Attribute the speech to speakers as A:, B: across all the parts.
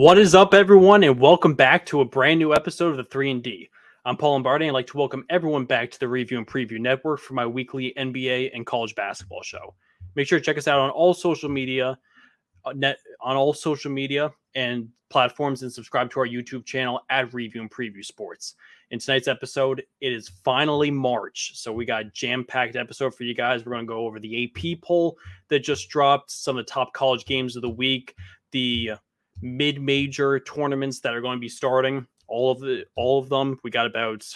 A: What is up, everyone, and welcome back to a brand new episode of the 3 and D. I'm Paul Lombardi, and I'd like to welcome everyone back to the Review and Preview Network for my weekly NBA and college basketball show. Make sure to check us out on all social media, uh, net on all social media and platforms, and subscribe to our YouTube channel at Review and Preview Sports. In tonight's episode, it is finally March, so we got a jam-packed episode for you guys. We're going to go over the AP poll that just dropped, some of the top college games of the week, the mid-major tournaments that are going to be starting all of the all of them. We got about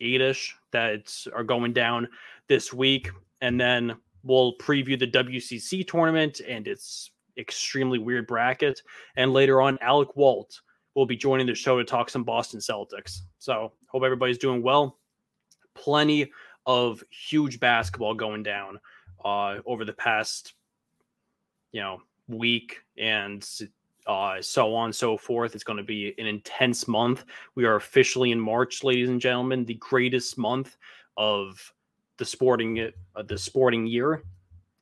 A: eight-ish that are going down this week. And then we'll preview the wcc tournament and its extremely weird bracket. And later on alec walt will be joining the show to talk some boston celtics. So hope everybody's doing well. Plenty of huge basketball going down uh, over the past you know week and uh, so on so forth. It's going to be an intense month. We are officially in March, ladies and gentlemen, the greatest month of the sporting uh, the sporting year,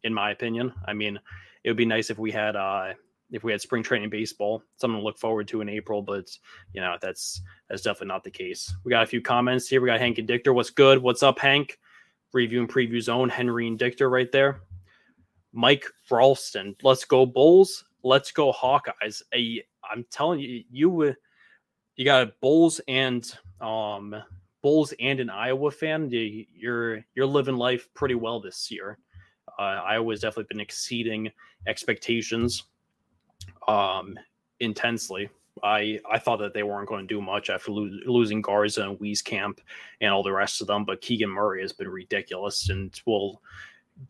A: in my opinion. I mean, it would be nice if we had uh, if we had spring training baseball, something to look forward to in April. But you know, that's that's definitely not the case. We got a few comments here. We got Hank and Dictor. What's good? What's up, Hank? Review and preview zone. Henry and Dictor right there. Mike Ralston. Let's go Bulls let's go Hawkeyes. I'm telling you, you you got Bulls and um Bulls and an Iowa fan. You, you're you're living life pretty well this year. Uh, Iowa's definitely been exceeding expectations um intensely. I I thought that they weren't going to do much after lo- losing Garza and Wieskamp and all the rest of them, but Keegan Murray has been ridiculous, and we'll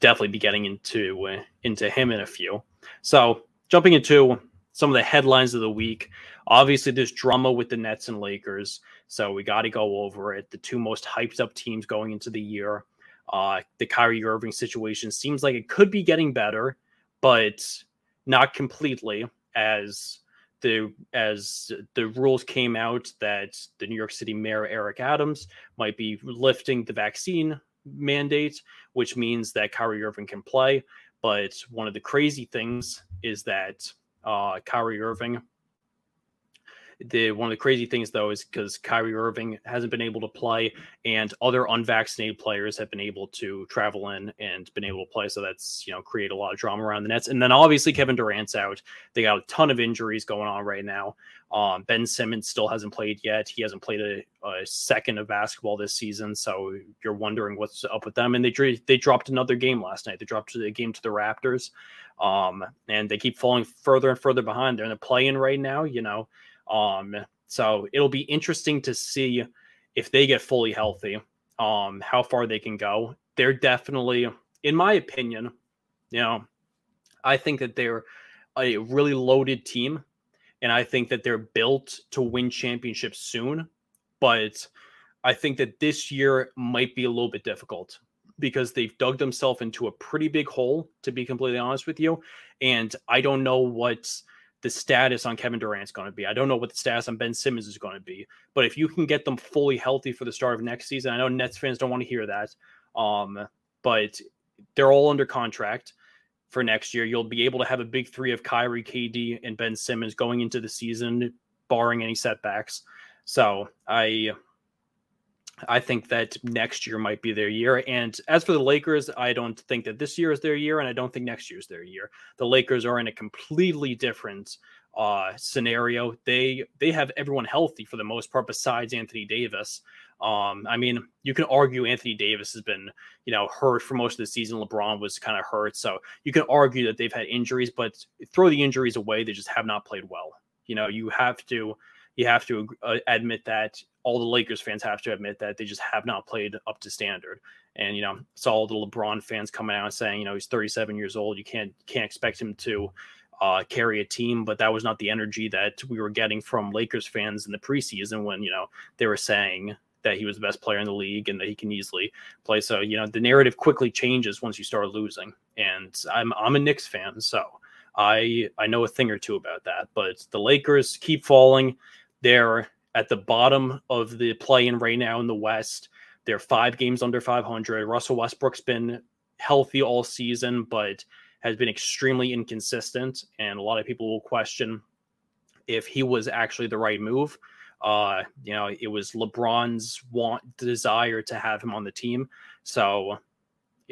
A: definitely be getting into uh, into him in a few. So jumping into some of the headlines of the week. Obviously, there's drama with the Nets and Lakers, so we got to go over it. The two most hyped up teams going into the year. Uh, the Kyrie Irving situation seems like it could be getting better, but not completely. As the as the rules came out that the New York City Mayor Eric Adams might be lifting the vaccine mandate, which means that Kyrie Irving can play. But one of the crazy things is that uh, Kyrie Irving. The one of the crazy things though is because Kyrie Irving hasn't been able to play, and other unvaccinated players have been able to travel in and been able to play. So that's you know create a lot of drama around the Nets. And then obviously Kevin Durant's out. They got a ton of injuries going on right now. Um, ben Simmons still hasn't played yet. He hasn't played a, a, second of basketball this season. So you're wondering what's up with them. And they they dropped another game last night. They dropped a game to the Raptors, um, and they keep falling further and further behind. They're in the play-in right now. You know, um, so it'll be interesting to see if they get fully healthy, um, how far they can go. They're definitely, in my opinion, you know, I think that they're a really loaded team and I think that they're built to win championships soon. But I think that this year might be a little bit difficult because they've dug themselves into a pretty big hole, to be completely honest with you. And I don't know what the status on Kevin Durant's going to be. I don't know what the status on Ben Simmons is going to be. But if you can get them fully healthy for the start of next season, I know Nets fans don't want to hear that. Um, but they're all under contract for next year. You'll be able to have a big three of Kyrie, KD, and Ben Simmons going into the season, barring any setbacks. So I I think that next year might be their year. And as for the Lakers, I don't think that this year is their year, and I don't think next year is their year. The Lakers are in a completely different uh, scenario. They they have everyone healthy for the most part, besides Anthony Davis. Um, I mean, you can argue Anthony Davis has been, you know, hurt for most of the season. LeBron was kind of hurt, so you can argue that they've had injuries, but throw the injuries away, they just have not played well. You know, you have to you have to uh, admit that all the Lakers fans have to admit that they just have not played up to standard. And you know, saw all the LeBron fans coming out and saying, you know, he's 37 years old. You can't can't expect him to uh, carry a team. But that was not the energy that we were getting from Lakers fans in the preseason when you know they were saying that he was the best player in the league and that he can easily play. So you know, the narrative quickly changes once you start losing. And I'm I'm a Knicks fan, so I I know a thing or two about that. But the Lakers keep falling. They're at the bottom of the play-in right now in the West. They're five games under 500. Russell Westbrook's been healthy all season, but has been extremely inconsistent. And a lot of people will question if he was actually the right move. Uh, you know, it was LeBron's want desire to have him on the team. So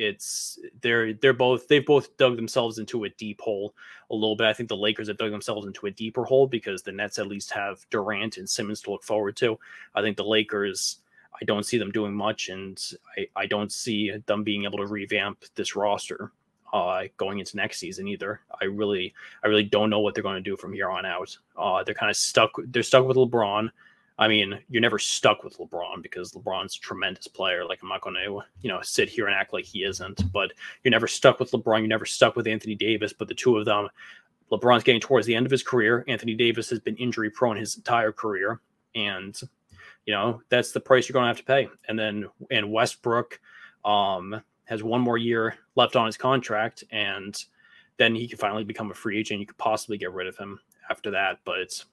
A: it's they're they're both they've both dug themselves into a deep hole a little bit. I think the Lakers have dug themselves into a deeper hole because the Nets at least have Durant and Simmons to look forward to. I think the Lakers I don't see them doing much and I, I don't see them being able to revamp this roster uh, going into next season either. I really I really don't know what they're going to do from here on out. Uh, they're kind of stuck they're stuck with LeBron. I mean, you're never stuck with LeBron because LeBron's a tremendous player. Like I'm not going to, you know, sit here and act like he isn't. But you're never stuck with LeBron. You're never stuck with Anthony Davis. But the two of them, LeBron's getting towards the end of his career. Anthony Davis has been injury prone his entire career, and you know that's the price you're going to have to pay. And then and Westbrook um, has one more year left on his contract, and then he could finally become a free agent. You could possibly get rid of him after that, but it's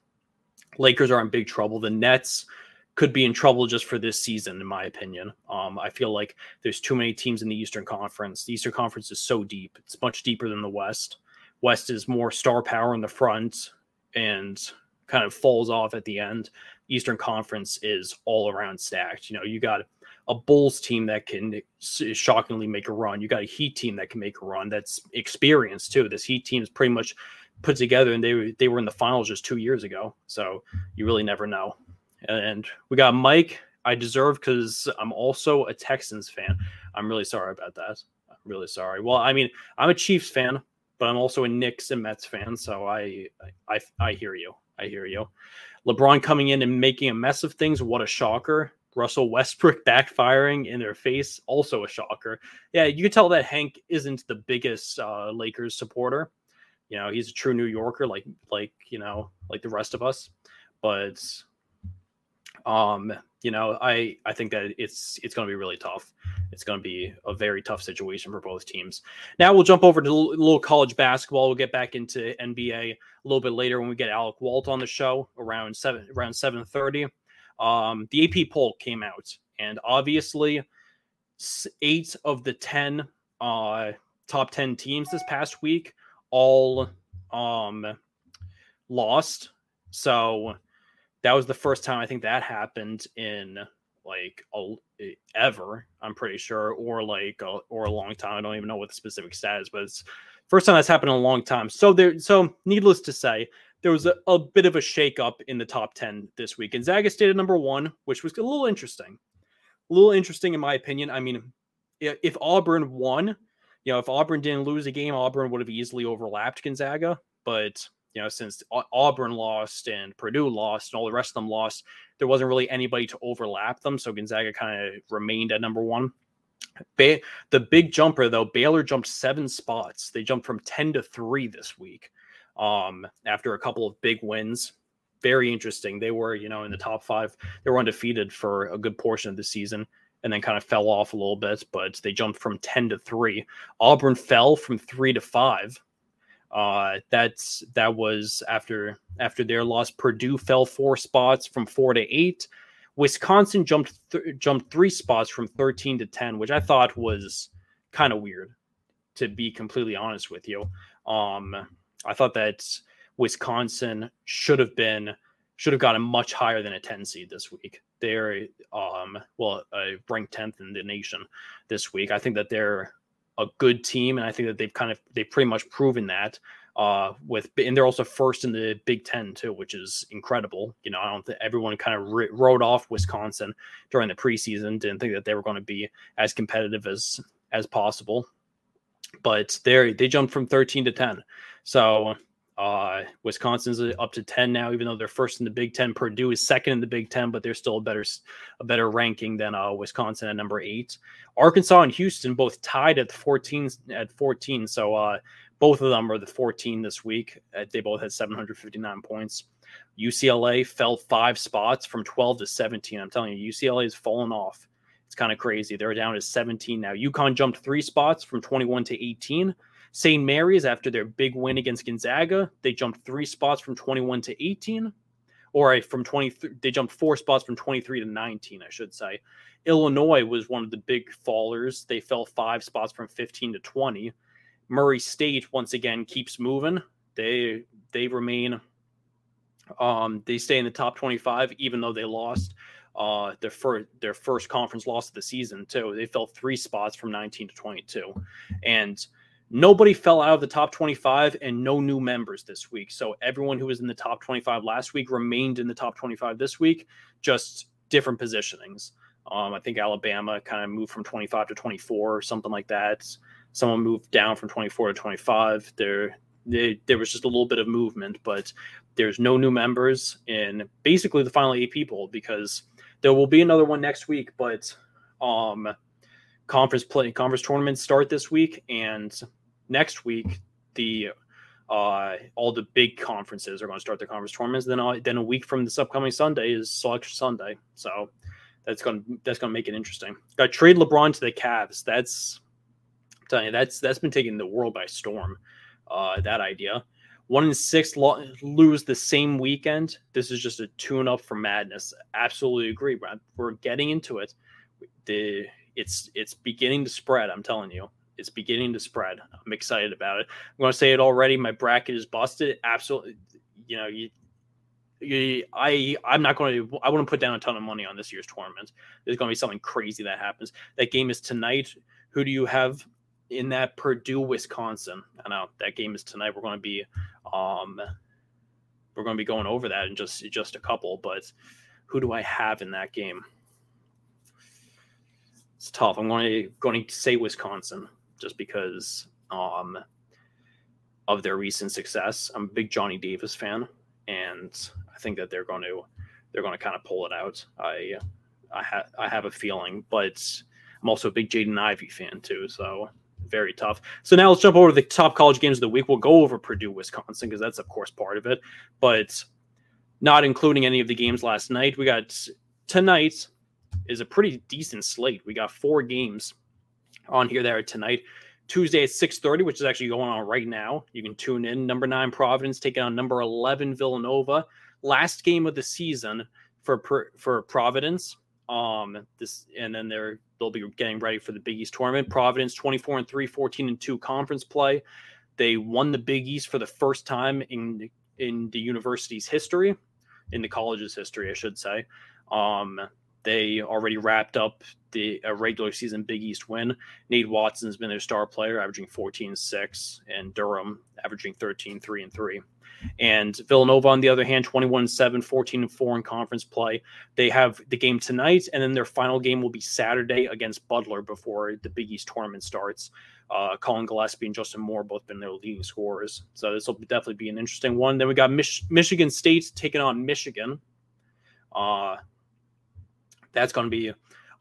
A: Lakers are in big trouble. The Nets could be in trouble just for this season, in my opinion. Um, I feel like there's too many teams in the Eastern Conference. The Eastern Conference is so deep; it's much deeper than the West. West is more star power in the front and kind of falls off at the end. Eastern Conference is all around stacked. You know, you got a Bulls team that can shockingly make a run. You got a Heat team that can make a run. That's experienced too. This Heat team is pretty much put together, and they they were in the finals just two years ago. So you really never know. And we got Mike. I deserve because I'm also a Texans fan. I'm really sorry about that. I'm really sorry. Well, I mean, I'm a Chiefs fan, but I'm also a Knicks and Mets fan. So I I I hear you. I hear you. LeBron coming in and making a mess of things. What a shocker. Russell Westbrook backfiring in their face. Also a shocker. Yeah, you can tell that Hank isn't the biggest uh, Lakers supporter. You know, he's a true New Yorker, like like you know, like the rest of us. But um, you know, I I think that it's it's going to be really tough. It's going to be a very tough situation for both teams. Now we'll jump over to a little college basketball. We'll get back into NBA a little bit later when we get Alec Walt on the show around seven around seven thirty. Um, the AP poll came out, and obviously, eight of the ten uh, top ten teams this past week all um lost. So that was the first time I think that happened in like a, ever. I'm pretty sure, or like a, or a long time. I don't even know what the specific stat is, but it's first time that's happened in a long time. So there, so needless to say, there was a, a bit of a shakeup in the top ten this week. And Zaga stayed at number one, which was a little interesting. A little interesting in my opinion. I mean, if Auburn won, you know, if Auburn didn't lose a game, Auburn would have easily overlapped Gonzaga. But you know, since Auburn lost and Purdue lost and all the rest of them lost, there wasn't really anybody to overlap them. So Gonzaga kind of remained at number one. Ba- the big jumper though, Baylor jumped seven spots. They jumped from ten to three this week. Um, after a couple of big wins, very interesting. They were, you know, in the top five. They were undefeated for a good portion of the season and then kind of fell off a little bit, but they jumped from 10 to 3. Auburn fell from 3 to 5. Uh, that's that was after after their loss. Purdue fell four spots from 4 to 8. Wisconsin jumped th- jumped 3 spots from 13 to 10, which I thought was kind of weird to be completely honest with you. Um I thought that Wisconsin should have been should have gotten much higher than a 10 seed this week. They're um well uh, ranked 10th in the nation this week. I think that they're a good team, and I think that they've kind of they've pretty much proven that. Uh, with and they're also first in the Big Ten too, which is incredible. You know, I don't think everyone kind of ri- wrote off Wisconsin during the preseason, didn't think that they were going to be as competitive as as possible, but they they jumped from 13 to 10. So uh, Wisconsin's up to 10 now, even though they're first in the Big Ten. Purdue is second in the Big Ten, but they're still a better a better ranking than uh, Wisconsin at number eight. Arkansas and Houston both tied at 14 at 14. So uh, both of them are the 14 this week. Uh, they both had 759 points. UCLA fell five spots from 12 to 17. I'm telling you, UCLA has fallen off. It's kind of crazy. They're down to 17 now. UConn jumped three spots from 21 to 18. St. Mary's, after their big win against Gonzaga, they jumped three spots from 21 to 18, or from 23, they jumped four spots from 23 to 19, I should say. Illinois was one of the big fallers. They fell five spots from 15 to 20. Murray State, once again, keeps moving. They they remain um, they stay in the top 25, even though they lost uh, their their first conference loss of the season too. They fell three spots from 19 to 22, and Nobody fell out of the top 25 and no new members this week. So everyone who was in the top 25 last week remained in the top 25 this week, just different positionings. Um, I think Alabama kind of moved from 25 to 24 or something like that. Someone moved down from 24 to 25. There, they, there was just a little bit of movement, but there's no new members in basically the final eight people because there will be another one next week. But um, conference play, conference tournaments start this week, and next week the uh, all the big conferences are going to start their conference tournaments. Then, uh, then a week from this upcoming Sunday is Selection Sunday, so that's going to that's going to make it interesting. Got trade LeBron to the Cavs. That's I'm telling you, that's that's been taking the world by storm. Uh, that idea. One in six lo- lose the same weekend. This is just a tune up for madness. Absolutely agree, Brad. We're getting into it. The it's it's beginning to spread. I'm telling you. It's beginning to spread. I'm excited about it. I'm going to say it already. My bracket is busted. Absolutely. You know, you, you, I, I'm not going to, I wouldn't put down a ton of money on this year's tournament. There's going to be something crazy that happens. That game is tonight. Who do you have in that Purdue, Wisconsin? I know that game is tonight. We're going to be, um, we're going to be going over that in just, just a couple, but who do I have in that game? It's tough. I'm going to going to say Wisconsin just because um, of their recent success. I'm a big Johnny Davis fan, and I think that they're going to they're going to kind of pull it out. I I have I have a feeling, but I'm also a big Jaden Ivey fan too, so very tough. So now let's jump over to the top college games of the week. We'll go over Purdue, Wisconsin, because that's of course part of it, but not including any of the games last night. We got tonight is a pretty decent slate. We got four games on here there tonight. Tuesday at 6:30, which is actually going on right now. You can tune in. Number nine Providence taking on number 11 Villanova. Last game of the season for for Providence. Um, this and then they're they'll be getting ready for the Big East tournament. Providence 24 and 3, 14 and 2 conference play. They won the Big East for the first time in in the university's history, in the college's history, I should say. Um, they already wrapped up the a regular season Big East win. Nate Watson's been their star player, averaging 14 6, and Durham averaging 13 3 and 3. And Villanova, on the other hand, 21 7, 14 and 4 in conference play. They have the game tonight, and then their final game will be Saturday against Butler before the Big East tournament starts. Uh, Collin Gillespie and Justin Moore both been their leading scorers. So this will definitely be an interesting one. Then we got Mich- Michigan State taking on Michigan. Uh, that's going to be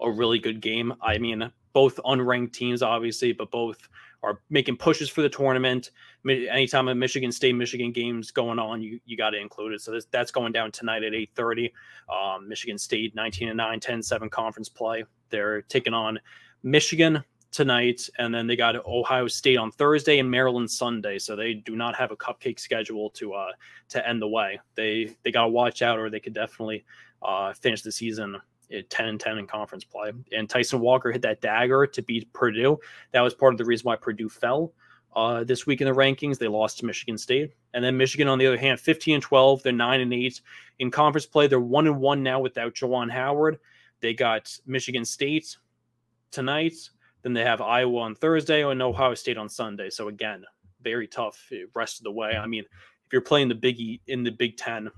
A: a really good game. I mean, both unranked teams, obviously, but both are making pushes for the tournament. Anytime a Michigan State Michigan game's going on, you, you got to include it. So this, that's going down tonight at 8:30. Um, Michigan State 19 and 9, 10 7 conference play. They're taking on Michigan tonight, and then they got Ohio State on Thursday and Maryland Sunday. So they do not have a cupcake schedule to uh to end the way. They they got to watch out, or they could definitely uh, finish the season 10 and 10 in conference play. And Tyson Walker hit that dagger to beat Purdue. That was part of the reason why Purdue fell. uh, this week in the rankings. They lost to Michigan State, and then Michigan, on the other hand, 15 and 12. They're nine and eight in conference play. They're one and one now without Juwan Howard. They got Michigan State tonight. Then they have Iowa on Thursday and Ohio State on Sunday. So again, very tough rest of the way. I mean, if you're playing the Biggie in the Big Ten,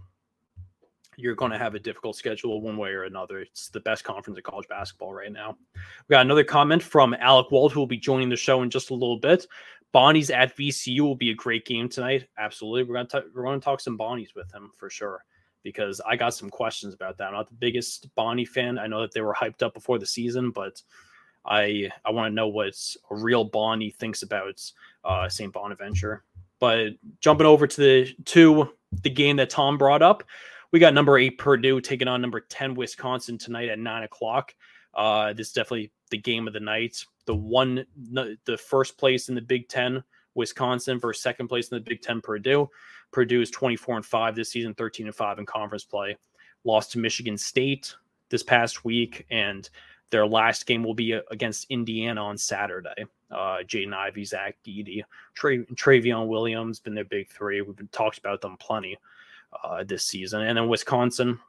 A: you're going to have a difficult schedule one way or another. It's the best conference in college basketball right now. We got another comment from Alec Wald, who will be joining the show in just a little bit. Bonnie's at VCU will be a great game tonight. Absolutely, we're going to we're going to talk some Bonnies with him for sure because I got some questions about that. I'm not the biggest Bonnie fan. I know that they were hyped up before the season, but I I want to know what a real Bonnie thinks about uh, St. Bonaventure. But jumping over to the to the game that Tom brought up, we got number eight Purdue taking on number 10 Wisconsin tonight at nine o'clock. Uh, this is definitely the game of the night. The one, the first place in the Big Ten, Wisconsin versus second place in the Big Ten, Purdue. Purdue is 24 and five this season, 13 and five in conference play. Lost to Michigan State this past week, and their last game will be against Indiana on Saturday. Uh, Jaden Ivey, Zach Edey, Tra- Trevion Williams, been their big three. We've been talked about them plenty uh, this season. And then Wisconsin,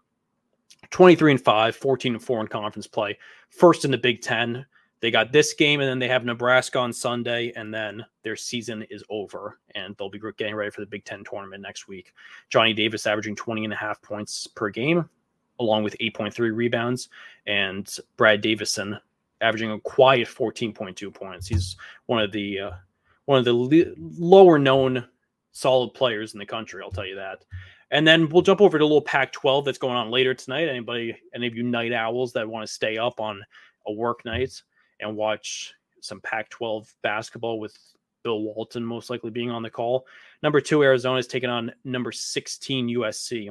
A: 23 and 5, 14 and 4 in conference play. First in the Big Ten. They got this game, and then they have Nebraska on Sunday, and then their season is over, and they'll be getting ready for the Big Ten tournament next week. Johnny Davis averaging 20 and a half points per game, along with 8.3 rebounds, and Brad Davison averaging a quiet 14.2 points. He's one of the uh, one of the le- lower known solid players in the country. I'll tell you that. And then we'll jump over to a little Pac 12 that's going on later tonight. Anybody, any of you night owls that want to stay up on a work night and watch some Pac 12 basketball with Bill Walton most likely being on the call. Number two, Arizona is taking on number 16 USC.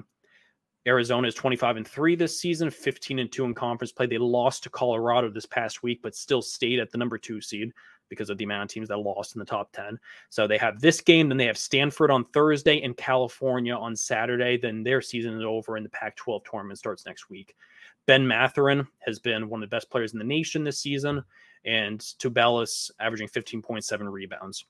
A: Arizona is 25 and 3 this season, 15 and 2 in conference play. They lost to Colorado this past week, but still stayed at the number two seed because of the amount of teams that lost in the top 10. So they have this game, then they have Stanford on Thursday and California on Saturday. Then their season is over and the Pac 12 tournament starts next week. Ben Mathurin has been one of the best players in the nation this season, and Tubelis averaging 15.7 rebounds.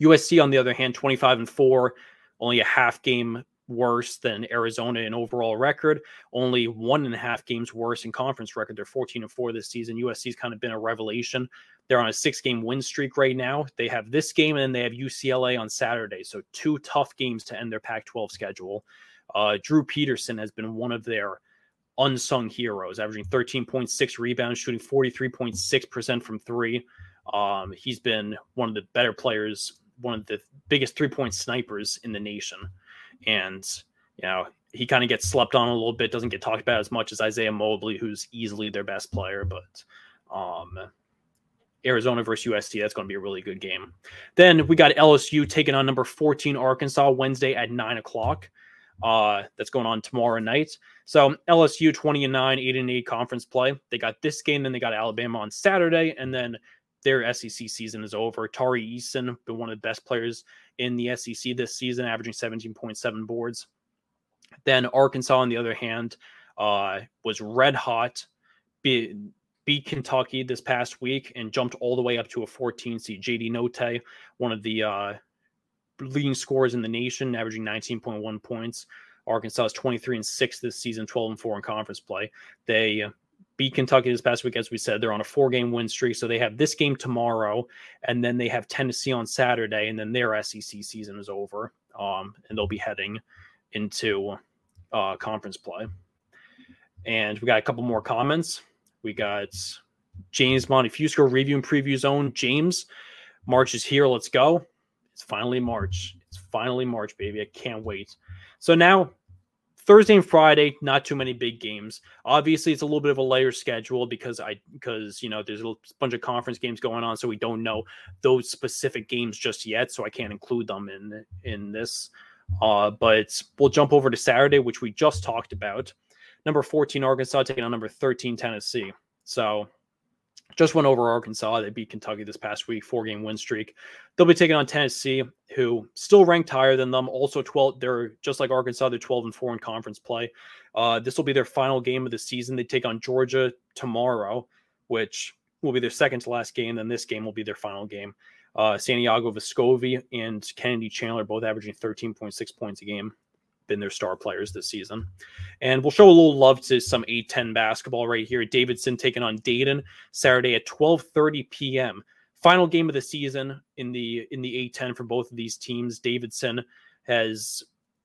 A: USC, on the other hand, 25 and 4, only a half game worse than Arizona in overall record, only one and a half games worse in conference record. They're 14 and 4 this season. USC's kind of been a revelation. They're on a six game win streak right now. They have this game and then they have UCLA on Saturday. So, two tough games to end their Pac 12 schedule. Uh, Drew Peterson has been one of their unsung heroes, averaging 13.6 rebounds, shooting 43.6% from three. Um, he's been one of the better players, one of the biggest three point snipers in the nation. And, you know, he kind of gets slept on a little bit, doesn't get talked about as much as Isaiah Mobley, who's easily their best player. But um, Arizona versus USC, that's going to be a really good game. Then we got LSU taking on number 14 Arkansas Wednesday at 9 o'clock. Uh, that's going on tomorrow night. So LSU 20 and 9, 8 and 8 conference play. They got this game, then they got Alabama on Saturday, and then their SEC season is over. Tari Eason, been one of the best players in the SEC this season, averaging 17.7 boards. Then Arkansas, on the other hand, uh, was red hot, beat, beat Kentucky this past week and jumped all the way up to a 14 seed. JD Notae, one of the uh, leading scorers in the nation, averaging 19.1 points. Arkansas is 23 and 6 this season, 12 and 4 in conference play. They beat Kentucky this past week. As we said, they're on a four game win streak. So they have this game tomorrow, and then they have Tennessee on Saturday, and then their SEC season is over. Um, and they'll be heading into uh, conference play. And we got a couple more comments. We got James Montefusco review and preview zone. James, March is here. Let's go. It's finally March. It's finally March, baby. I can't wait. So now Thursday and Friday, not too many big games. Obviously, it's a little bit of a layer schedule because I because you know there's a bunch of conference games going on, so we don't know those specific games just yet. So I can't include them in in this. Uh, but we'll jump over to Saturday, which we just talked about. Number 14 Arkansas taking on number 13 Tennessee. So just went over Arkansas. They beat Kentucky this past week, four game win streak. They'll be taking on Tennessee, who still ranked higher than them. Also 12, they're just like Arkansas, they're 12 and 4 in conference play. Uh, this will be their final game of the season. They take on Georgia tomorrow, which will be their second to last game. Then this game will be their final game. Uh, Santiago Vescovi and Kennedy Chandler both averaging 13.6 points a game, been their star players this season. And we'll show a little love to some A10 basketball right here. Davidson taking on Dayton Saturday at 12:30 p.m. Final game of the season in the in the A10 for both of these teams. Davidson has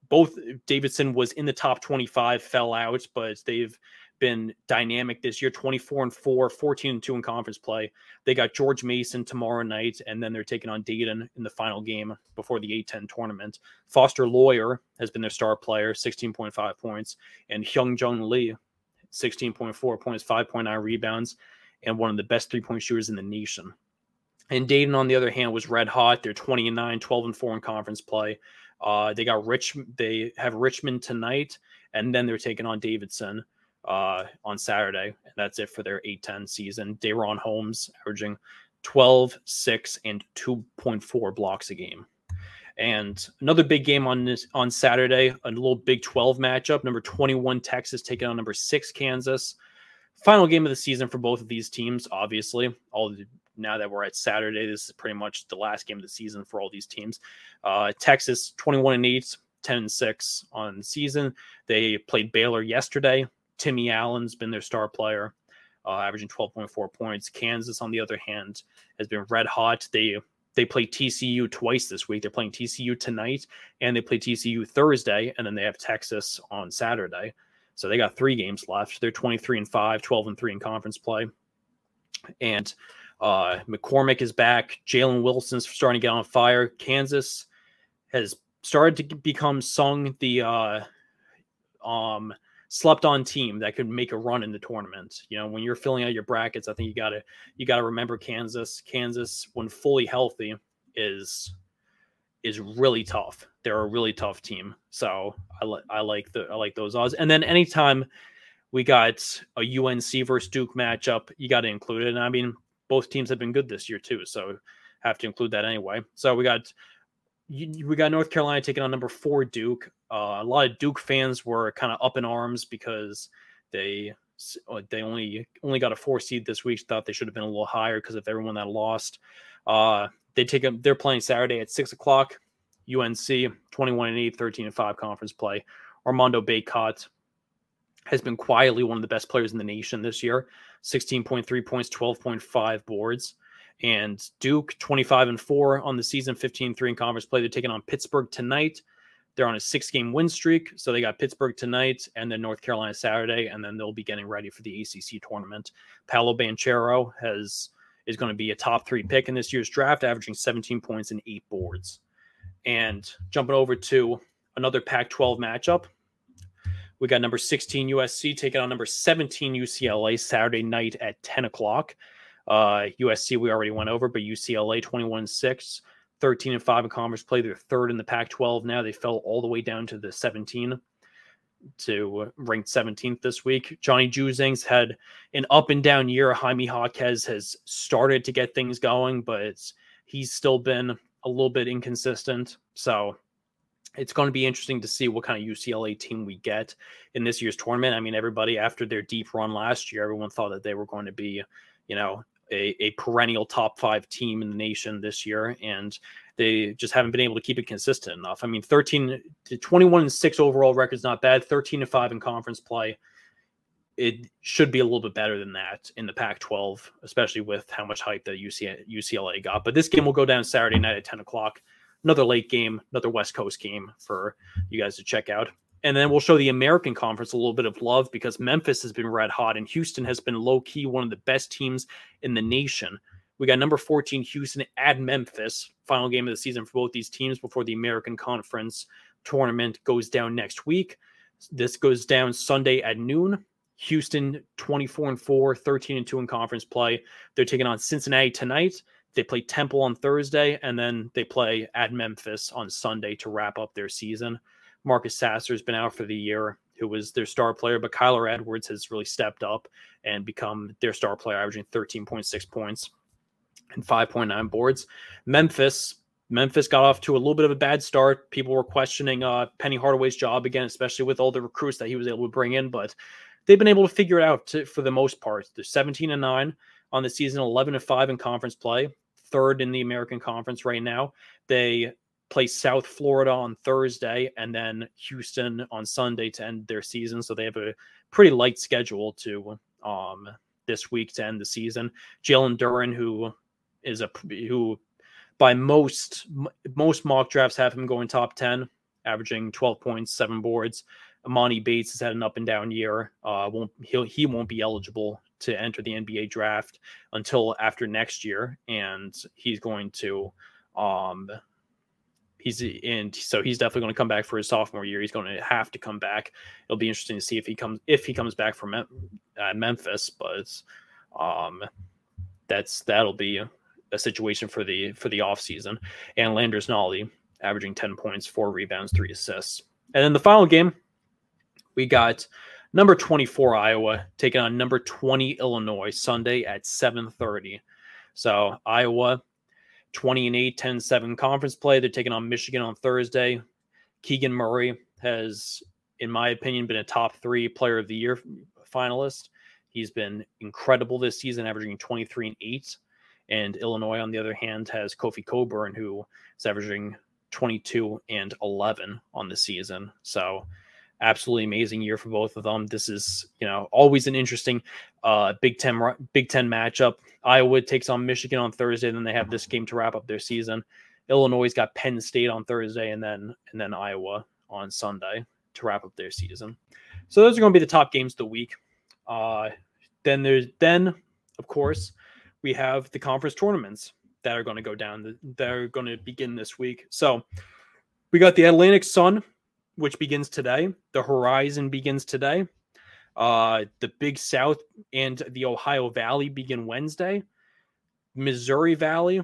A: both Davidson was in the top 25, fell out, but they've been dynamic this year 24 and 4 14 and 2 in conference play. They got george mason tomorrow night and then they're taking on dayton in the final game before the a10 tournament. Foster Loyer has been their star player 16.5 points and Hyunjung Lee 16.4 points 5.9 rebounds and one of the best three-point shooters in the nation. And dayton on the other hand was red hot. They're 20 and 9 12 and 4 in conference play. Uh, they got rich they have richmond tonight and then they're taking on davidson uh, on Saturday. And that's it for their A10 season. DaRon Holmes averaging 12, 6, and 2.4 blocks a game. And another big game on this on Saturday, a little Big 12 matchup. Number 21 Texas taking on number six Kansas. Final game of the season for both of these teams, obviously. All the, now that we're at Saturday, this is pretty much the last game of the season for all these teams. Uh, Texas 21 and 8, 10 and 6 on the season. They played Baylor yesterday. Timmy Allen's been their star player, uh, averaging 12.4 points. Kansas, on the other hand, has been red hot. They they play TCU twice this week. They're playing TCU tonight and they play TCU Thursday, and then they have Texas on Saturday. So they got three games left. They're 23 and 5, 12 and 3 in conference play. And uh, McCormack is back. Jalen Wilson's starting to get on fire. Kansas has started to become sung the uh, um, slept on team that could make a run in the tournament. You know, when you're filling out your brackets, I think you gotta you gotta remember Kansas. Kansas, when fully healthy, is is really tough. They're a really tough team. So I like I like the I like those odds. And then anytime we got a UNC versus Duke matchup, you got to include it. And I mean, both teams have been good this year too, so have to include that anyway. So we got we got North Carolina taking on number four Duke. Uh, a lot of Duke fans were kind of up in arms because they uh, they only only got a four seed this week. Thought they should have been a little higher because of everyone that lost. Uh, they take them. They're playing Saturday at six o'clock. UNC 21 and 8, 13 and 5 conference play. Armando Bacot has been quietly one of the best players in the nation this year. 16.3 points, 12.5 boards and Duke 25 and 4 on the season, 15 3 in conference play. They're taking on Pittsburgh tonight. They're on a six game win streak. So they got Pittsburgh tonight and then North Carolina Saturday, and then they'll be getting ready for the ACC tournament. Paolo Banchero has is going to be a top three pick in this year's draft, averaging 17 points and eight boards. And jumping over to another Pac 12 matchup, we got number 16 USC taking on number 17 UCLA Saturday night at 10 o'clock. Uh, USC, we already went over, but UCLA 21 6, 13 and 5 in conference play. They're third in the Pac 12 now. They fell all the way down to the 17 to ranked 17th this week. Johnny Juzang's had an up and down year. Jaime Jaquez has started to get things going, but he's still been a little bit inconsistent. So it's going to be interesting to see what kind of UCLA team we get in this year's tournament. I mean, everybody after their deep run last year, everyone thought that they were going to be, you know, a, a perennial top five team in the nation this year, and they just haven't been able to keep it consistent enough. I mean, 13 to 21 and 6 overall record is not bad, 13 to 5 in conference play. It should be a little bit better than that in the Pac 12, especially with how much hype that UC, UCLA got. But this game will go down Saturday night at 10 o'clock. Another late game, another West Coast game for you guys to check out. And then we'll show the American Conference a little bit of love because Memphis has been red hot and Houston has been low key one of the best teams in the nation. We got number 14 Houston at Memphis, final game of the season for both these teams before the American Conference tournament goes down next week. This goes down Sunday at noon. Houston 24 and 4, 13 and 2 in conference play. They're taking on Cincinnati tonight. They play Temple on Thursday, and then they play at Memphis on Sunday to wrap up their season. Marcus Sasser has been out for the year, who was their star player, but Kyler Edwards has really stepped up and become their star player, averaging 13.6 points and 5.9 boards. Memphis, Memphis got off to a little bit of a bad start. People were questioning uh, Penny Hardaway's job again, especially with all the recruits that he was able to bring in, but they've been able to figure it out to, for the most part. They're 17 and 9 on the season, 11 and 5 in conference play, third in the American Conference right now. They play South Florida on Thursday and then Houston on Sunday to end their season. So they have a pretty light schedule to um this week to end the season. Jalen Duren, who is a who by most most mock drafts have him going top 10, averaging 12 points, seven boards. Emoni Bates has had an up and down year. Uh, won't he he won't be eligible to enter the NBA draft until after next year, and he's going to um he's and so he's definitely going to come back for his sophomore year. He's going to have to come back. It'll be interesting to see if he comes if he comes back from uh, Memphis, but um that's that'll be a, situation for the for the off season. And Landers Nolley averaging 10 points, four rebounds, three assists. And then the final game, we got number 24 Iowa taking on number 20 Illinois Sunday at 7:30. So Iowa 20 and 8, 10 7 conference play. They're taking on Michigan on Thursday. Keegan Murray has, in my opinion, been a top three player of the year finalist. He's been incredible this season, averaging 23 and 8. And Illinois, on the other hand, has Kofi Cockburn, who is averaging 22 and 11 on the season. So absolutely amazing year for both of them. This is, you know, always an interesting uh, Big Ten Big Ten matchup. Iowa takes on Michigan on Thursday, then they have this game to wrap up their season. Illinois got Penn State on Thursday, and then and then Iowa on Sunday to wrap up their season. So those are going to be the top games of the week. Uh, then there's then, of course, we have the conference tournaments that are going to go down. That are going to begin this week. So we got the Atlantic Sun which begins today. The Horizon begins today. Uh, the Big South and the Ohio Valley begin Wednesday. Missouri Valley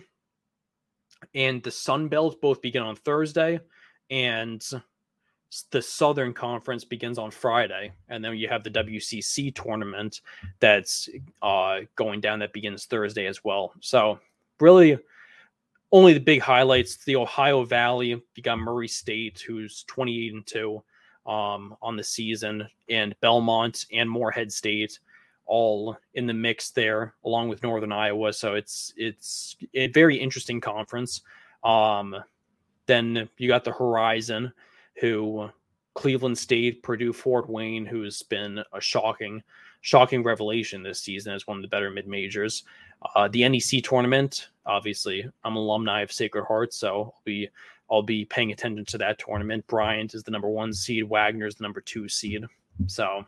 A: and the Sun Belt both begin on Thursday. And the Southern Conference begins on Friday. And then you have the WCC tournament that's uh, going down that begins Thursday as well. So, really only the big highlights the ohio valley you got murray state who's 28 and 2 um, on the season and belmont and morehead state all in the mix there along with northern iowa. So it's it's a very interesting conference. Um, then you got the horizon who cleveland state purdue fort wayne who's been a shocking shocking revelation this season as one of the better mid majors uh, the NEC tournament, obviously, I'm an alumni of Sacred Heart, so I'll be I'll be paying attention to that tournament. Bryant is the number one seed, Wagner is the number two seed. So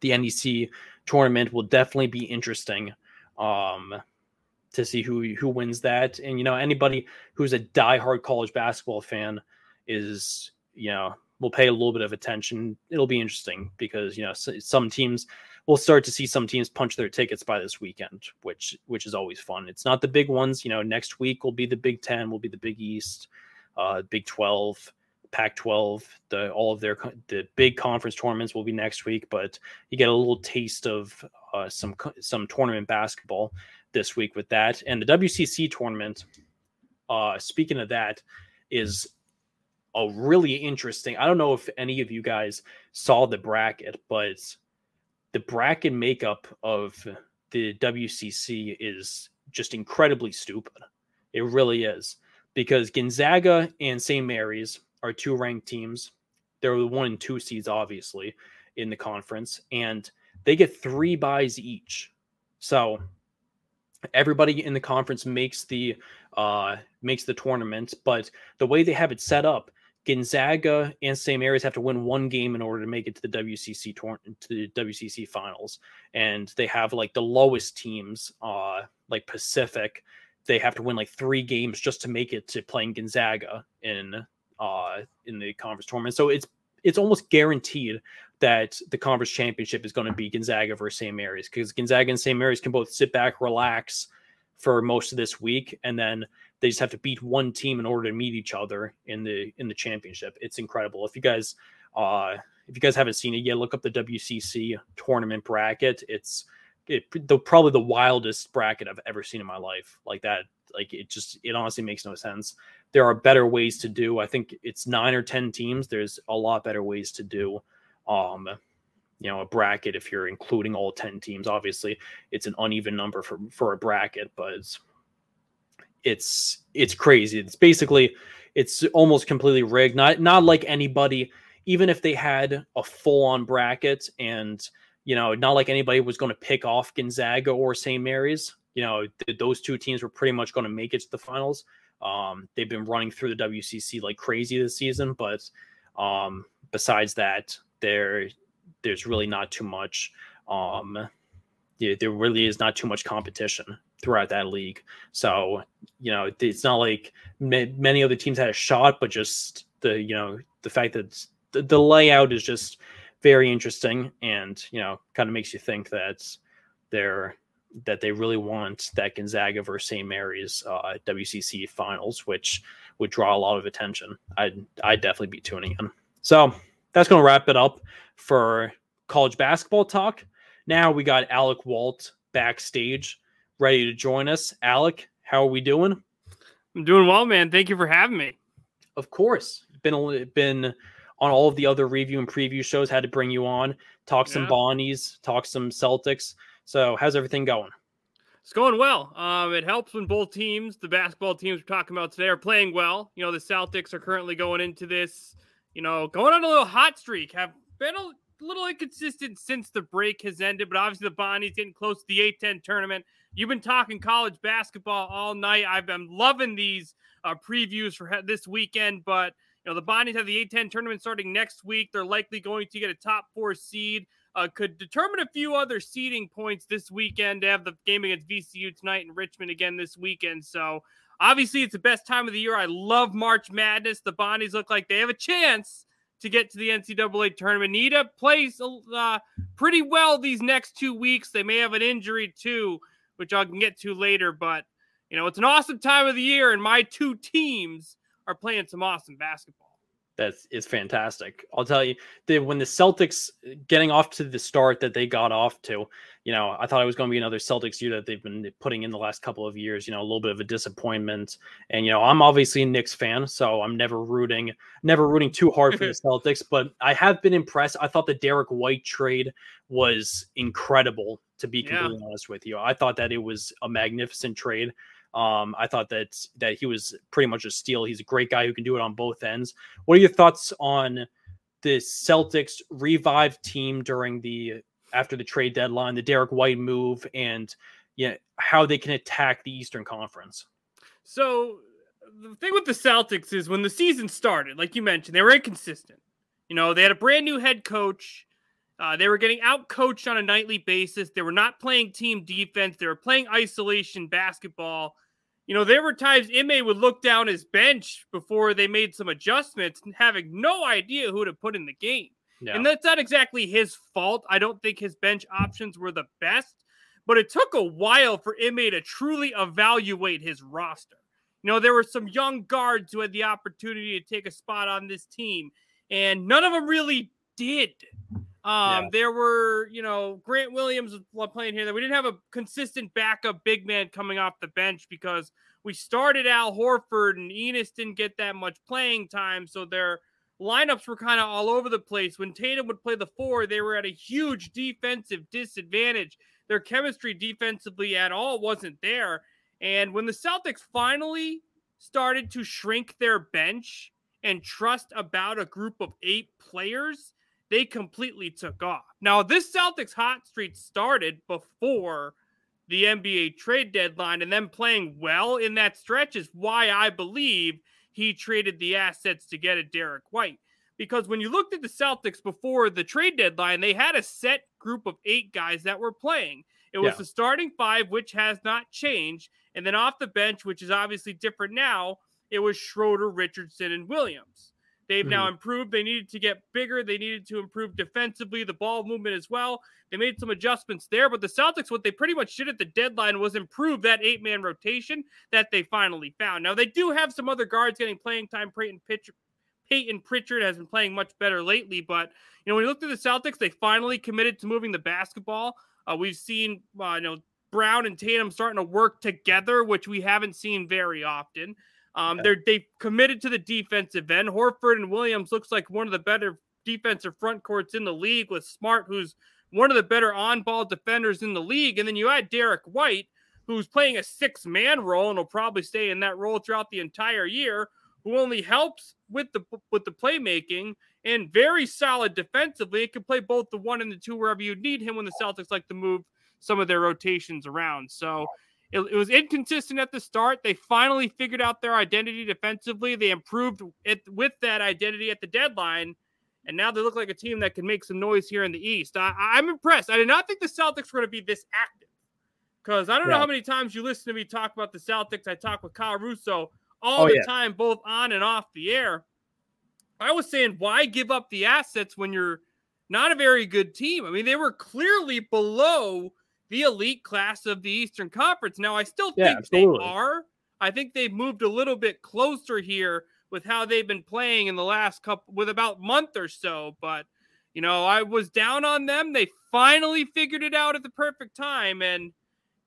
A: the NEC tournament will definitely be interesting um, to see who who wins that. And you know, anybody who's a diehard college basketball fan is you know will pay a little bit of attention. It'll be interesting because you know some teams we'll start to see some teams punch their tickets by this weekend, which which is always fun. It's not the big ones, you know. Next week will be the Big Ten, will be the Big East, uh, Big Twelve, Pac twelve. The all of their the big conference tournaments will be next week, but you get a little taste of uh, some some tournament basketball this week with that, and the WCC tournament. Uh, speaking of that, is a really interesting. I don't know if any of you guys saw the bracket, but the bracket makeup of the WCC is just incredibly stupid. It really is because Gonzaga and St. Mary's are two ranked teams. They're the one and two seeds, obviously, in the conference, and they get three buys each. So everybody in the conference makes the uh makes the tournament, but the way they have it set up Gonzaga and St. Mary's have to win one game in order to make it to the WCC tour- to the WCC finals, and they have like the lowest teams, uh, like Pacific, they have to win like three games just to make it to playing Gonzaga in uh in the conference tournament. So it's it's almost guaranteed that the conference championship is going to be Gonzaga versus St. Mary's because Gonzaga and St. Mary's can both sit back, relax for most of this week, and then they just have to beat one team in order to meet each other in the in the championship. It's incredible. If you guys uh if you guys haven't seen it yet, look up the WCC tournament bracket. It's it, the probably the wildest bracket I've ever seen in my life. Like that, like it just it honestly makes no sense. There are better ways to do. I think it's nine or ten teams. There's a lot better ways to do. Um, you know, a bracket if you're including all ten teams. Obviously, it's an uneven number for for a bracket, but it's it's it's crazy. It's basically it's almost completely rigged. Not not like anybody, even if they had a full on bracket and you know, not like anybody was going to pick off Gonzaga or St. Mary's. You know, th- those two teams were pretty much going to make it to the finals. Um, they've been running through the WCC like crazy this season, but um, besides that, there there's really not too much. Um, yeah, there really is not too much competition throughout that league. So, you know, it's not like many other teams had a shot, but just the, you know, the fact that the, the layout is just very interesting and, you know, kind of makes you think that they're, that they really want that Gonzaga versus St. Mary's uh, WCC finals, which would draw a lot of attention. I'd, I'd definitely be tuning in. So that's going to wrap it up for college basketball talk. Now we got Alec Walt backstage ready to join us. Alec, how are we doing?
B: I'm doing well, man. Thank you for having me.
A: Of course. Been been on all of the other review and preview shows. Had to bring you on, talk some yeah. Bonnies, talk some Celtics. So how's everything going?
B: It's going well. Um, it helps when both teams, the basketball teams we're talking about today, are playing well. You know, the Celtics are currently going into this, you know, going on a little hot streak. Have been a little inconsistent since the break has ended, but obviously the Bonnie's getting close to the A10 tournament. You've been talking college basketball all night. I've been loving these uh, previews for this weekend, but you know the Bonnies have the A10 tournament starting next week. They're likely going to get a top four seed. Uh, could determine a few other seeding points this weekend to have the game against VCU tonight in Richmond again this weekend. So obviously it's the best time of the year. I love March Madness. The Bonnies look like they have a chance to get to the NCAA tournament. Nita plays uh, pretty well these next two weeks. They may have an injury too, which I can get to later. But you know, it's an awesome time of the year, and my two teams are playing some awesome basketball
A: that is fantastic. I'll tell you that when the Celtics uh, getting off to the start that they got off to, you know, I thought it was going to be another Celtics year that they've been putting in the last couple of years, you know, a little bit of a disappointment. And, you know, I'm obviously a Knicks fan, so I'm never rooting, never rooting too hard for the Celtics, but I have been impressed. I thought the Derrick White trade was incredible, to be completely yeah. honest with you. I thought that it was a magnificent trade. Um, I thought that that he was pretty much a steal. He's a great guy who can do it on both ends. What are your thoughts on the Celtics revived team during the after the trade deadline, the Derrick White move, and yeah, how they can attack the Eastern Conference?
B: So the thing with the Celtics is when the season started, like you mentioned, they were inconsistent. You know, they had a brand new head coach. Uh, they were getting out coached on a nightly basis. They were not playing team defense. They were playing isolation basketball you know, there were times Ime would look down his bench before they made some adjustments, having no idea who to put in the game. And that's not exactly his fault. I don't think his bench options were the best, but it took a while for Ime to truly evaluate his roster. You know, there were some young guards who had the opportunity to take a spot on this team, and none of them really did. Um, yeah. There were, you know, Grant Williams was playing here. That we didn't have a consistent backup big man coming off the bench because we started Al Horford and Enes didn't get that much playing time, so their lineups were kind of all over the place. When Tatum would play the four, they were at a huge defensive disadvantage. Their chemistry defensively at all wasn't there. And when the Celtics finally started to shrink their bench and trust about a group of eight players they completely took off. Now, this Celtics hot streak started before the NBA trade deadline, and them playing well in that stretch is why I believe he traded the assets to get a Derrick White. Because when you looked at the Celtics before the trade deadline, they had a set group of eight guys that were playing. It was yeah. the starting five, which has not changed. And then off the bench, which is obviously different now, it was Schroeder, Richardson, and Williams. They've mm-hmm. now improved. They needed to get bigger. They needed to improve defensively, the ball movement as well. They made some adjustments there, but the Celtics, what they pretty much did at the deadline was improve that eight man rotation that they finally found. Now, they do have some other guards getting playing time. Peyton Pritchard, Peyton Pritchard has been playing much better lately, but you know, when you look at the Celtics, they finally committed to moving the basketball. Uh, we've seen, uh, you know, Brown and Tatum starting to work together, which we haven't seen very often. Um, they're they committed to the defensive end. Horford and Williams looks like one of the better defensive front courts in the league with Smart, who's one of the better on-ball defenders in the league. And then you add Derrick White, who's playing a six man role and will probably stay in that role throughout the entire year, who only helps with the with the playmaking and very solid defensively. It can play both the one and the two wherever you need him when the Celtics like to move some of their rotations around. So it, it was inconsistent at the start. They finally figured out their identity defensively. They improved it with that identity at the deadline. And now they look like a team that can make some noise here in the East. I, am I'm impressed. I did not think the Celtics were going to be this active because I don't yeah. know how many times you listen to me talk about the Celtics. I talk with Kyle Russo all oh, the yeah. time, both on and off the air. I was saying, why give up the assets when you're not a very good team? I mean, they were clearly below the elite class of the Eastern Conference. Now, I still think yeah, they are. I think they've moved a little bit closer here with how they've been playing in the last couple, with about month or so. But you know, I was down on them. They finally figured it out at the perfect time, and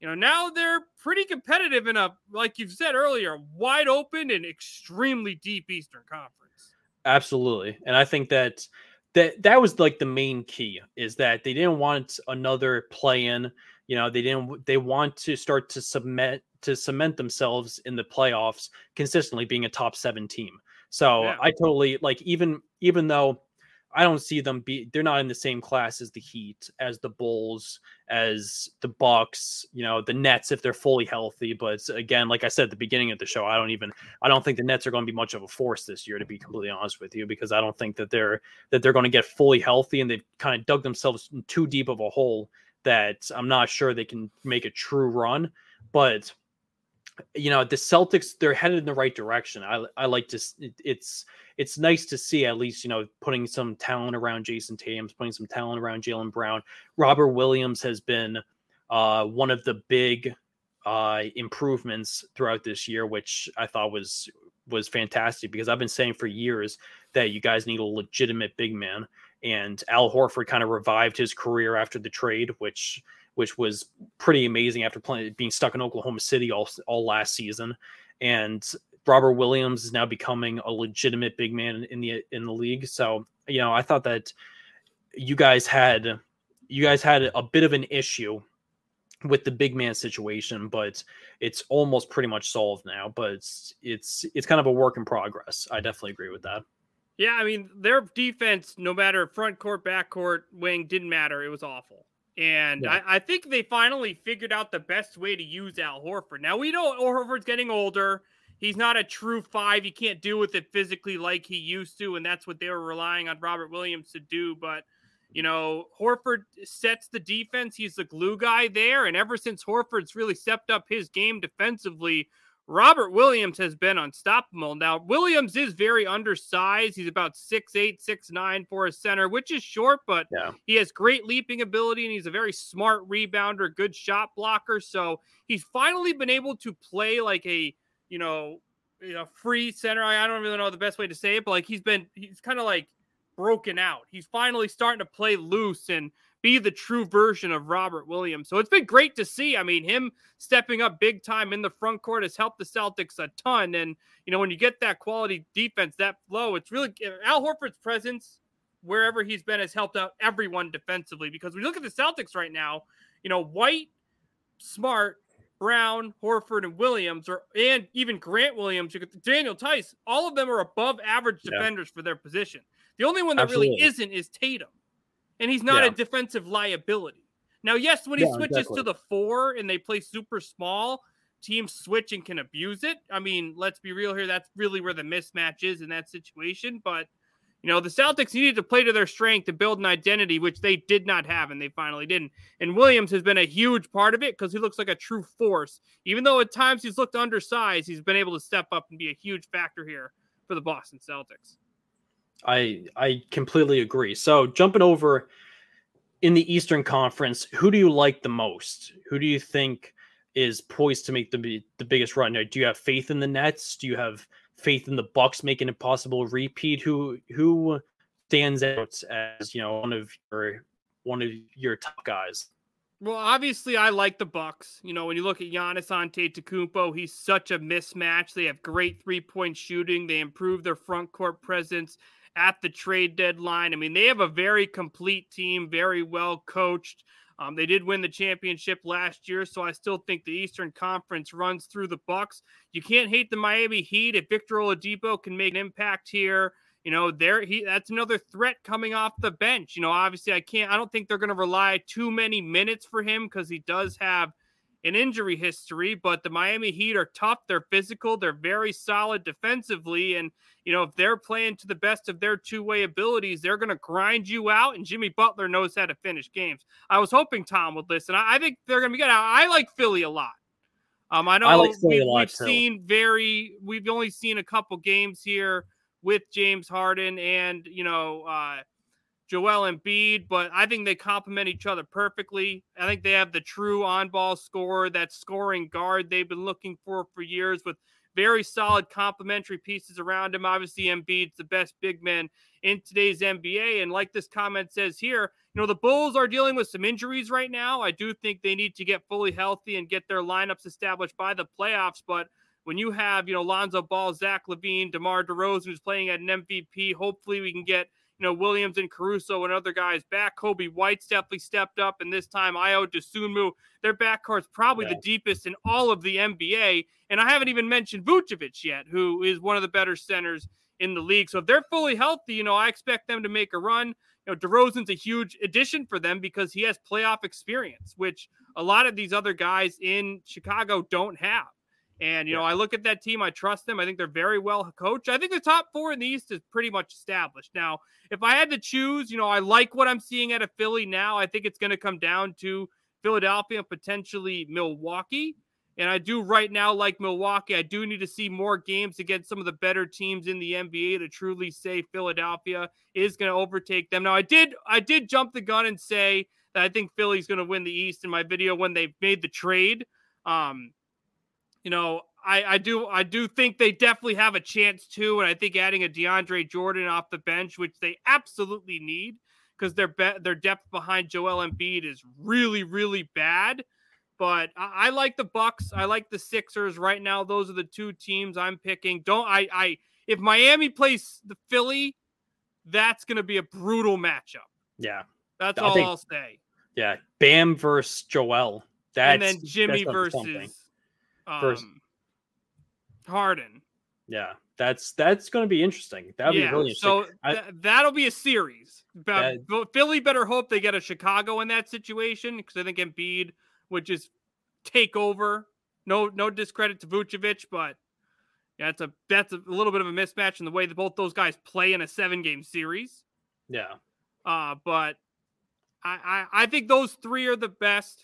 B: you know, now they're pretty competitive in a, like you've said earlier, wide open and extremely deep Eastern Conference.
A: Absolutely. And I think that that that was like the main key is that they didn't want another play in, you know, they didn't they want to start to submit to cement themselves in the playoffs consistently being a top 7 team. So yeah. I totally like even even though I don't see them be they're not in the same class as the Heat, as the Bulls, as the Bucks, you know, the Nets if they're fully healthy. But again, like I said at the beginning of the show, I don't even I don't think the Nets are going to be much of a force this year, to be completely honest with you, because I don't think that they're that they're going to get fully healthy and they've kind of dug themselves too deep of a hole that I'm not sure they can make a true run. But you know, the Celtics, they're headed in the right direction. I I like to it, it's it's nice to see at least you know putting some talent around Jayson Tatum, putting some talent around Jaylen Brown. Robert Williams has been uh, one of the big uh, improvements throughout this year, which I thought was was fantastic because I've been saying for years that you guys need a legitimate big man, and Al Horford kind of revived his career after the trade, which which was pretty amazing after playing being stuck in Oklahoma City all all last season. And Robert Williams is now becoming a legitimate big man in the in the league. So you know, I thought that you guys had you guys had a bit of an issue with the big man situation, but it's almost pretty much solved now. But it's it's it's kind of a work in progress. I definitely agree with that.
B: Yeah, I mean their defense, no matter front court, back court, wing, didn't matter. It was awful. And yeah. I, I, think they finally figured out the best way to use Al Horford. Now we know Al Horford's getting older. He's not a true five. He can't do with it physically like he used to, and that's what they were relying on Robert Williams to do. But you know, Horford sets the defense. He's the glue guy there, and ever since Horford's really stepped up his game defensively, Robert Williams has been unstoppable. Now, Williams is very undersized. He's about six eight, six nine for a center, which is short, but yeah. he has great leaping ability and he's a very smart rebounder, good shot blocker. So he's finally been able to play like a you know, you know, free center. I don't really know the best way to say it, but like he's been, he's kind of like broken out. He's finally starting to play loose and be the true version of Robert Williams. So it's been great to see. I mean, him stepping up big time in the front court has helped the Celtics a ton. And, you know, when you get that quality defense, that flow, it's really eh, Al Horford's presence wherever he's been has helped out everyone defensively because when you look at the Celtics right now, you know, White, Smart, Brown, Horford, and Williams, or and even Grant Williams, Daniel Theis, all of them are above average yeah. defenders for their position. The only one that Absolutely. really isn't is Tatum, and he's not yeah. a defensive liability. Now, yes, when he yeah, switches exactly. to the four and they play super small, teams switch and can abuse it. I mean, let's be real here. That's really where the mismatch is in that situation. But you know, the Celtics needed to play to their strength to build an identity, which they did not have, and they finally didn't. And Williams has been a huge part of it because he looks like a true force. Even though at times he's looked undersized, he's been able to step up and be a huge factor here for the Boston Celtics.
A: I I completely agree. So jumping over in the Eastern Conference, who do you like the most? Who do you think is poised to make the the biggest run? Do you have faith in the Nets? Do you have faith in the Bucks making a possible repeat? Who who stands out as you know one of your one of your top guys?
B: Well, obviously, I like the Bucks. You know, when you look at Giannis Antetokounmpo, he's such a mismatch. They have great three point shooting. They improve their front court presence. At the trade deadline. I mean, they have a very complete team, very well coached. Um, they did win the championship last year, so I still think the Eastern Conference runs through the Bucks. You can't hate the Miami Heat if Victor Oladipo can make an impact here. You know, there he that's another threat coming off the bench. You know, obviously I can't I don't think they're going to rely too many minutes for him because he does have an injury history, but the Miami Heat are tough. They're physical. They're very solid defensively. And, you know, if they're playing to the best of their two way abilities, they're going to grind you out. And Jimmy Butler knows how to finish games. I was hoping Tom would listen. I, I think they're going to be good. I, I, like Philly a lot. Um, I know
A: I like
B: we, we've
A: too.
B: seen very, we've only seen a couple games here with James Harden and, you know, uh, Joel Embiid, but I think they complement each other perfectly. I think they have the true on-ball scorer, that scoring guard they've been looking for for years, with very solid complementary pieces around him. Obviously, Embiid's the best big man in today's NBA, and like this comment says here, you know the Bulls are dealing with some injuries right now. I do think they need to get fully healthy and get their lineups established by the playoffs, but when you have, you know, Lonzo Ball, Zach LaVine, DeMar DeRozan, who's playing at an MVP, hopefully we can get you know, Williams and Caruso and other guys back. Coby White's definitely stepped up, and this time Ayo Dosunmu, their backcourt's probably yeah. the deepest in all of the NBA. And I haven't even mentioned Vucevic yet, who is one of the better centers in the league. So if they're fully healthy, you know, I expect them to make a run. You know, DeRozan's a huge addition for them because he has playoff experience, which a lot of these other guys in Chicago don't have. And, you yeah. know, I look at that team, I trust them. I think they're very well coached. I think the top four in the East is pretty much established. Now, if I had to choose, you know, I like what I'm seeing at a Philly now. I think it's going to come down to Philadelphia and potentially Milwaukee. And I do right now like Milwaukee. I do need to see more games against some of the better teams in the NBA to truly say Philadelphia is going to overtake them. Now, I did I did jump the gun and say that I think Philly's going to win the East in my video when they made the trade. Um, you know, I, I do I do think they definitely have a chance too, and I think adding a DeAndre Jordan off the bench, which they absolutely need, because their be- their depth behind Joel Embiid is really really bad. But I, I, like the Bucks. I like the Sixers right now. Those are the two teams I'm picking. Don't I? I if Miami plays the Philly, that's going to be a brutal matchup.
A: Yeah,
B: that's I all think, I'll say.
A: Yeah, Bam versus Joel. That's
B: and then Jimmy versus um, Harden.
A: Yeah, that's that's going to be interesting. That'll yeah, be really interesting.
B: So th- that'll be a series. But that, Philly better hope they get a Chicago in that situation because I think Embiid would just take over. No, no discredit to Vucevic, but yeah, that's a that's a little bit of a mismatch in the way that both those guys play in a seven game series.
A: Yeah.
B: Uh, but I, I I think those three are the best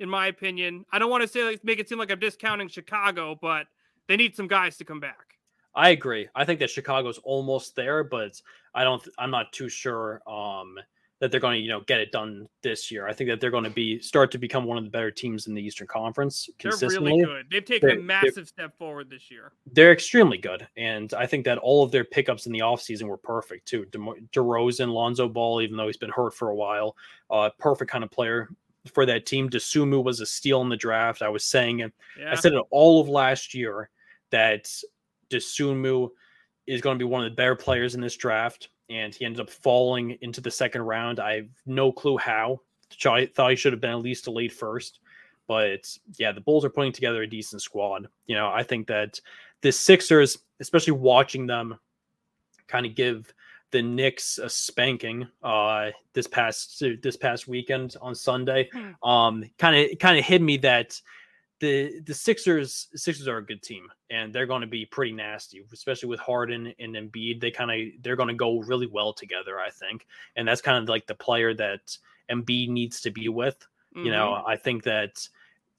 B: in my opinion. I don't want to say like make it seem like I'm discounting Chicago, but they need some guys to come back.
A: I agree. I think that Chicago's almost there, but I don't. I'm not too sure um, that they're going to, you know, get it done this year. I think that they're going to be start to become one of the better teams in the Eastern Conference. Consistently.
B: They're really good. They've taken they're, a massive step forward this year.
A: They're extremely good, and I think that all of their pickups in the offseason were perfect too. De- DeRozan, Lonzo Ball, even though he's been hurt for a while, uh, perfect kind of player for that team. Dosunmu was a steal in the draft. I was saying it. Yeah. I said it all of last year that Dosunmu is going to be one of the better players in this draft, and he ended up falling into the second round. I have no clue how. I thought he should have been at least a late first, but yeah, the Bulls are putting together a decent squad. You know, I think that the Sixers, especially watching them, kind of give the Knicks a spanking uh, this past this past weekend on Sunday. Um, kind of kind of hit me that the the Sixers Sixers are a good team and they're going to be pretty nasty, especially with Harden and Embiid. They kind of they're going to go really well together, I think, and that's kind of like the player that Embiid needs to be with. Mm-hmm. You know, mm-hmm. I think that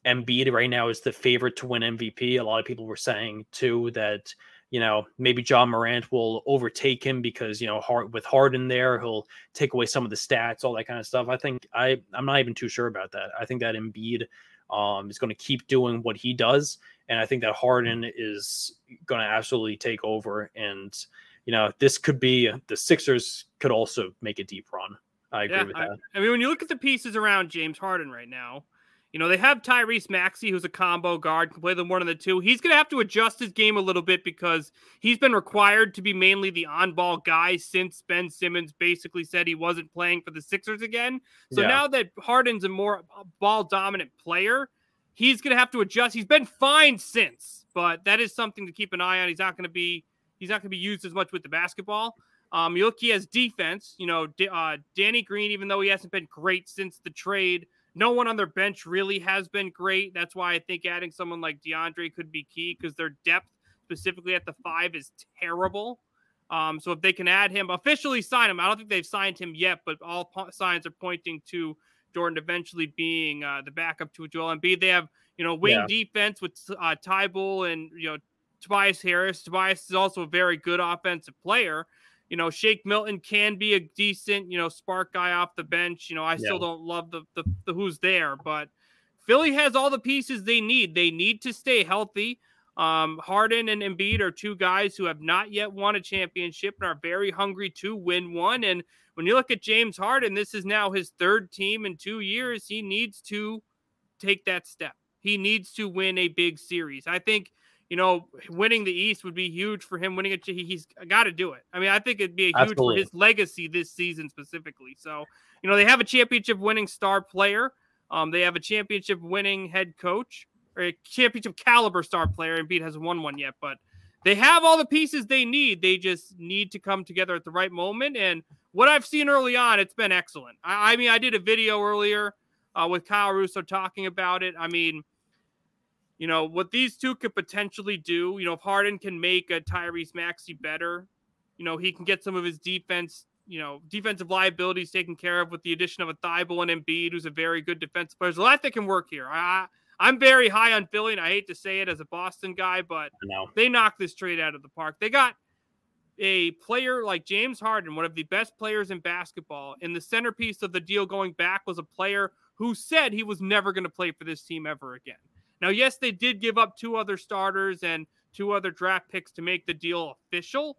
A: Embiid right now is the favorite to win MVP. A lot of people were saying too that you know, maybe John Morant will overtake him because, you know, hard with Harden there, he'll take away some of the stats, all that kind of stuff. I think I I'm not even too sure about that. I think that Embiid um, is going to keep doing what he does, and I think that Harden is going to absolutely take over. And you know, this could be the Sixers could also make a deep run. I agree yeah, with that.
B: I, I mean, when you look at the pieces around James Harden right now, You know, they have Tyrese Maxey, who's a combo guard, can play them one of the two. He's going to have to adjust his game a little bit because he's been required to be mainly the on ball guy since Ben Simmons basically said he wasn't playing for the Sixers again. So yeah. now that Harden's a more ball dominant player, he's going to have to adjust. He's been fine since, but that is something to keep an eye on. He's not going to be he's not going to be used as much with the basketball. Um, you look, he has defense. You know, uh, Danny Green, even though he hasn't been great since the trade, no one on their bench really has been great. That's why I think adding someone like DeAndre could be key because their depth, specifically at the five, is terrible. Um, so if they can add him, officially sign him, I don't think they've signed him yet, but all po- signs are pointing to Jordan eventually being uh, the backup to a Joel Embiid. They have you know wing yeah. defense with uh, Thybulle and you know Tobias Harris. Tobias is also a very good offensive player you know, Shake Milton can be a decent, you know, spark guy off the bench. You know, I yeah. still don't love the, the, the who's there, but Philly has all the pieces they need. They need to stay healthy. Um, Harden and Embiid are two guys who have not yet won a championship and are very hungry to win one. And when you look at James Harden, this is now his third team in two years. He needs to take that step. He needs to win a big series. I think you know, winning the East would be huge for him. Winning it, he's got to do it. I mean, I think it'd be a huge Absolutely. for his legacy this season specifically. So, you know, they have a championship winning star player. Um, they have a championship winning head coach or a championship caliber star player. Embiid hasn't won one yet, but they have all the pieces they need. They just need to come together at the right moment. And what I've seen early on, it's been excellent. I, I mean, I did a video earlier uh, with Kyle Russo talking about it. I mean, you know, what these two could potentially do, you know, if Harden can make a Tyrese Maxey better, you know, he can get some of his defense, you know, defensive liabilities taken care of with the addition of a Thybulle and Embiid, who's a very good defensive player. There's a lot that can work here. I, I'm very high on Philly, and I hate to say it as a Boston guy, but they knocked this trade out of the park. They got a player like James Harden, one of the best players in basketball, and the centerpiece of the deal going back was a player who said he was never going to play for this team ever again. Now, yes, they did give up two other starters and two other draft picks to make the deal official,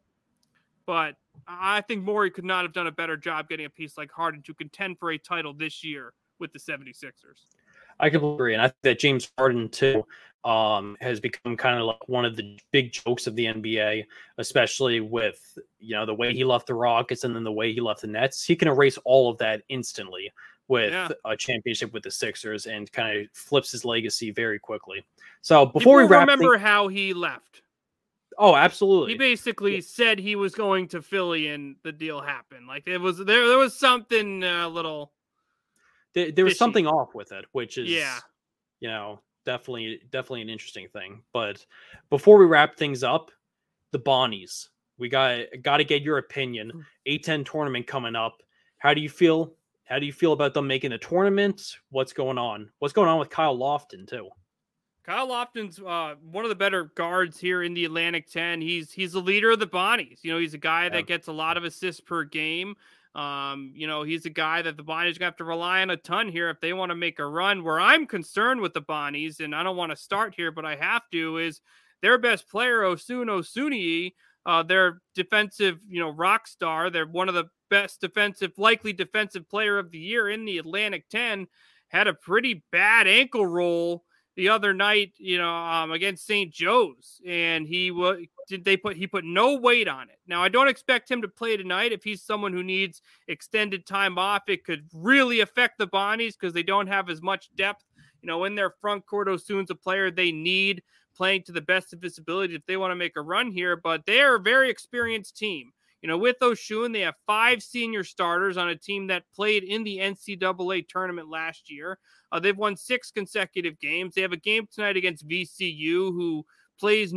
B: but I think Morey could not have done a better job getting a piece like Harden to contend for a title this year with the 76ers.
A: I completely agree. And I think that James Harden, too, um, has become kind of like one of the big jokes of the NBA, especially with, you know, the way he left the Rockets and then the way he left the Nets. He can erase all of that instantly with yeah. a championship with the Sixers and kind of flips his legacy very quickly. So before
B: People
A: we
B: remember things... how he left.
A: Oh, absolutely.
B: He basically yeah. said he was going to Philly and the deal happened. Like it was there there was something a uh, little
A: there, there was something off with it, which is yeah, you know, definitely definitely an interesting thing. But before we wrap things up, the Bonnies. We got got to get your opinion. Hmm. A10 tournament coming up. How do you feel how do you feel about them making the tournament? What's going on? What's going on with Kyle Lofton too?
B: Kyle Lofton's uh, one of the better guards here in the Atlantic 10. He's he's the leader of the Bonnies. You know, he's a guy yeah. that gets a lot of assists per game. Um, you know, he's a guy that the Bonnies gonna have to rely on a ton here if they want to make a run. Where I'm concerned with the Bonnies, and I don't want to start here, but I have to, is their best player, Osun Osunniyi, uh, their defensive, you know, rock star. They're one of the best defensive, likely defensive player of the year in the Atlantic 10, had a pretty bad ankle roll the other night, you know, um, against St. Joe's, and he was did they put he put no weight on it. Now I don't expect him to play tonight. If he's someone who needs extended time off, it could really affect the Bonnies because they don't have as much depth, you know, in their front court. Osun's a player they need playing to the best of his ability if they want to make a run here. But they are a very experienced team. You know, with Osun, they have five senior starters on a team that played in the NCAA tournament last year. Uh, they've won six consecutive games. They have a game tonight against VCU, who plays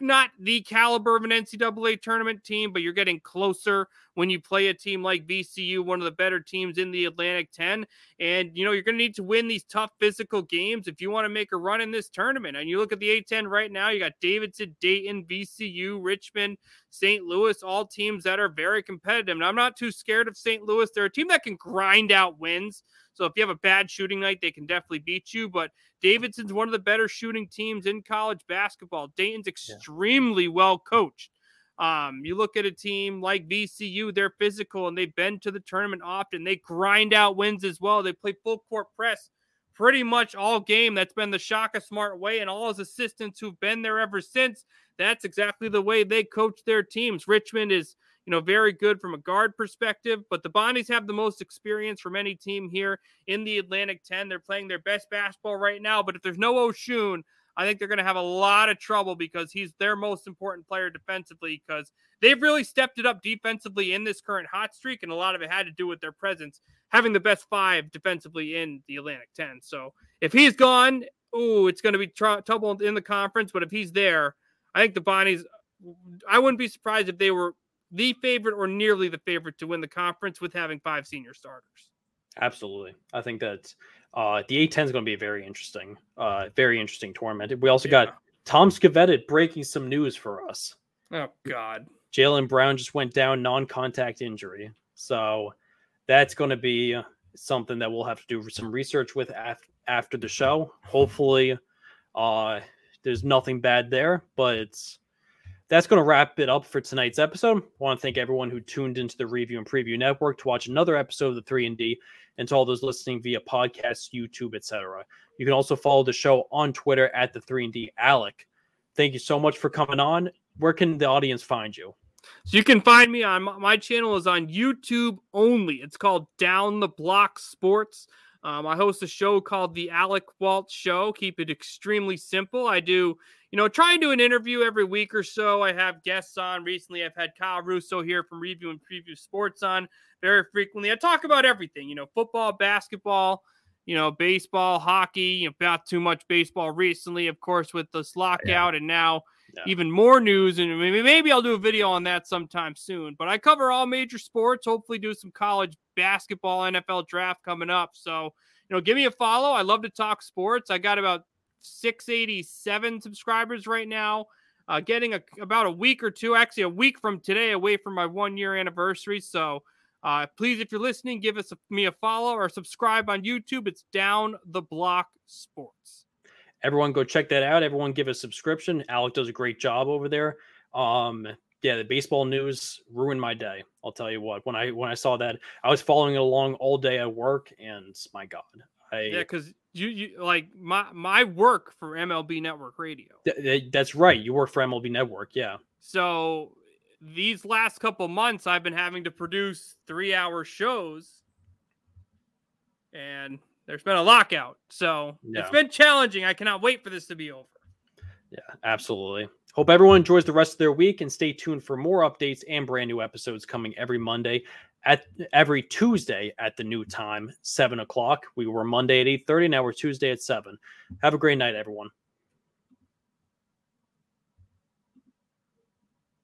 B: not the caliber of an NCAA tournament team, but you're getting closer when you play a team like VCU, one of the better teams in the Atlantic 10. And, you know, you're going to need to win these tough physical games if you want to make a run in this tournament. And you look at the A10 right now, you got Davidson, Dayton, VCU, Richmond, St. Louis, all teams that are very competitive. And I'm not too scared of St. Louis. They're a team that can grind out wins. So if you have a bad shooting night, they can definitely beat you. But Davidson's one of the better shooting teams in college basketball. Dayton's extremely yeah. well coached. Um, you look at a team like VCU, they're physical and they've been to the tournament often. They grind out wins as well. They play full court press pretty much all game. That's been the Shaka Smart way, and all his assistants who've been there ever since. That's exactly the way they coach their teams. Richmond is, you know, very good from a guard perspective, but the Bonnies have the most experience from any team here in the Atlantic 10. They're playing their best basketball right now, but if there's no Osun, I think they're going to have a lot of trouble because he's their most important player defensively because they've really stepped it up defensively in this current hot streak, and a lot of it had to do with their presence, having the best five defensively in the Atlantic 10. So if he's gone, ooh, it's going to be tr- trouble in the conference. But if he's there, I think the Bonnies, I wouldn't be surprised if they were the favorite or nearly the favorite to win the conference with having five senior starters.
A: Absolutely. I think that uh, the A10 is going to be a very interesting, uh, very interesting tournament. We also yeah. got Tom Skavetic breaking some news for us.
B: Oh, God.
A: Jaylen Brown just went down non contact injury. So that's going to be something that we'll have to do some research with af- after the show. Hopefully, uh, there's nothing bad there, but it's that's going to wrap it up for tonight's episode. I want to thank everyone who tuned into the Review and Preview Network to watch another episode of the 3 and D and to all those listening via podcasts, YouTube, etc. You can also follow the show on Twitter at the 3 and D Alec. Thank you so much for coming on. Where can the audience find you?
B: So you can find me on my channel is on YouTube only. It's called Down the Block Sports. Um, I host a show called The Alec Waltz Show. Keep it extremely simple. I do, you know, try and do an interview every week or so. I have guests on. Recently, I've had Kyle Russo here from Review and Preview Sports on very frequently. I talk about everything, you know, football, basketball, you know, baseball, hockey. You know, about too much baseball recently, of course, with this lockout, yeah. and now even more news. And maybe, maybe I'll do a video on that sometime soon. But I cover all major sports. Hopefully, do some college basketball, NFL draft coming up. So, you know, give me a follow. I love to talk sports. I got about 687 subscribers right now. Uh, getting a, about a week or two, actually a week from today, away from my one year anniversary. So, uh, please, if you're listening, give us a, me a follow or subscribe on YouTube. It's Down the Block Sports
A: everyone go check that out. Everyone give a subscription. Alec does a great job over there. Um, yeah, the baseball news ruined my day. I'll tell you what. When I when I saw that, I was following it along all day at work, and my God, I
B: yeah, because you you like my my work for MLB Network Radio.
A: Th- that's right. You work for MLB Network, yeah.
B: So these last couple months, I've been having to produce three hour shows, and there's been a lockout. So it's been challenging. I cannot wait for this to be over.
A: Yeah, absolutely. Hope everyone enjoys the rest of their week and stay tuned for more updates and brand new episodes coming every Monday at every Tuesday at the new time, seven o'clock. We were Monday at eight thirty. Now we're Tuesday at seven. Have a great night, everyone.